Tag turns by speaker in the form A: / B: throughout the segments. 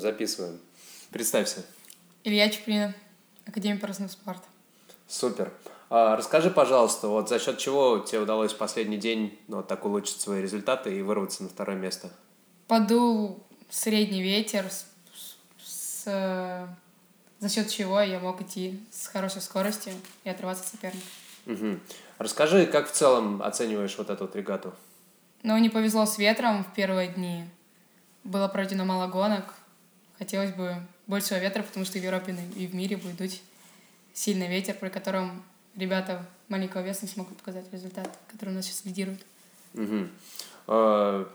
A: записываем. Представься.
B: Илья Чуприна, Академия парусного спорта.
A: Супер. А, расскажи, пожалуйста, вот за счет чего тебе удалось в последний день ну, вот так улучшить свои результаты и вырваться на второе место?
B: Подул средний ветер, с, с, за счет чего я мог идти с хорошей скоростью и отрываться от соперника.
A: Угу. Расскажи, как в целом оцениваешь вот эту вот регату?
B: Ну, не повезло с ветром в первые дни. Было пройдено мало гонок. Хотелось бы большего ветра, потому что в Европе и в мире будет дуть сильный ветер, при котором ребята маленького веса не смогут показать результат, который у нас сейчас лидирует.
A: Угу.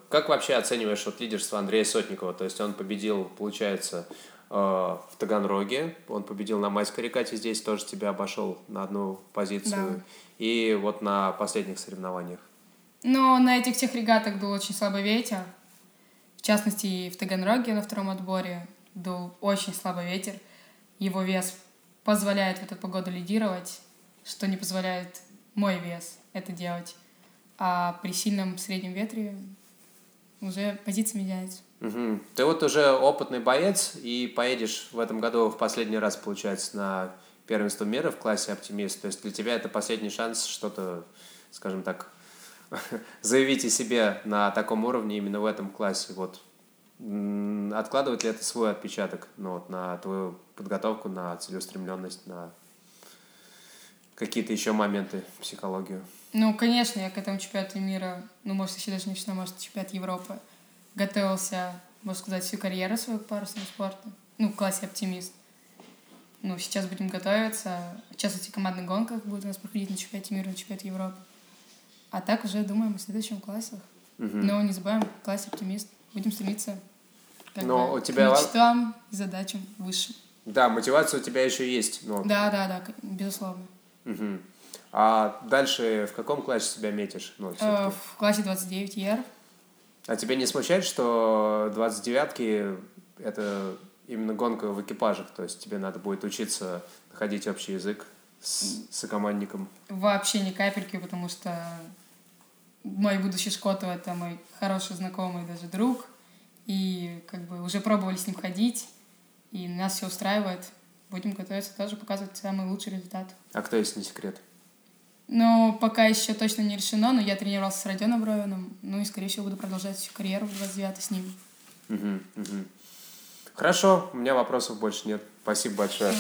A: Как вообще оцениваешь вот лидерство Андрея Сотникова? То есть он победил, получается, э, в Таганроге, он победил на майской рекате здесь, тоже тебя обошел на одну позицию, да. и вот на последних соревнованиях.
B: Но на этих всех регатах был очень слабый ветер, в частности, и в Таганроге на втором отборе дул очень слабый ветер, его вес позволяет в эту погоду лидировать, что не позволяет мой вес это делать. А при сильном среднем ветре уже позиция меняется.
A: Угу. Ты вот уже опытный боец и поедешь в этом году в последний раз, получается, на первенство мира в классе оптимист. То есть для тебя это последний шанс что-то, скажем так, заявить о себе на таком уровне именно в этом классе. Вот откладывает ли это свой отпечаток ну, вот, на твою подготовку, на целеустремленность, на какие-то еще моменты, психологию?
B: Ну, конечно, я к этому чемпионату мира, ну, может, еще даже не начинаю, может, чемпионат Европы, готовился, можно сказать, всю карьеру свою к парусному спорту. Ну, в классе оптимист. Ну, сейчас будем готовиться. Участвовать в командных гонках будет у нас проходить на чемпионате мира, на чемпионате Европы. А так уже думаем о следующем классе. Угу. Но не забываем, класс оптимист. Будем стремиться
A: но бы, у тебя...
B: к мечтам и задачам выше.
A: Да, мотивация у тебя еще есть. Но...
B: Да, да, да, безусловно.
A: Угу. А дальше в каком классе себя метишь? Ну,
B: э, в классе 29 ЕР.
A: А тебя не смущает, что 29-ки — это именно гонка в экипажах? То есть тебе надо будет учиться находить общий язык с сокомандником?
B: Вообще ни капельки, потому что мой будущий Шкотов — это мой хороший знакомый, даже друг. И как бы уже пробовали с ним ходить, и нас все устраивает. Будем готовиться тоже показывать самый лучший результат.
A: А кто есть не секрет?
B: Ну, пока еще точно не решено, но я тренировался с Родионом Ровиным, ну и, скорее всего, буду продолжать всю карьеру в 29 с ним.
A: Угу, угу. Хорошо, у меня вопросов больше нет. Спасибо большое.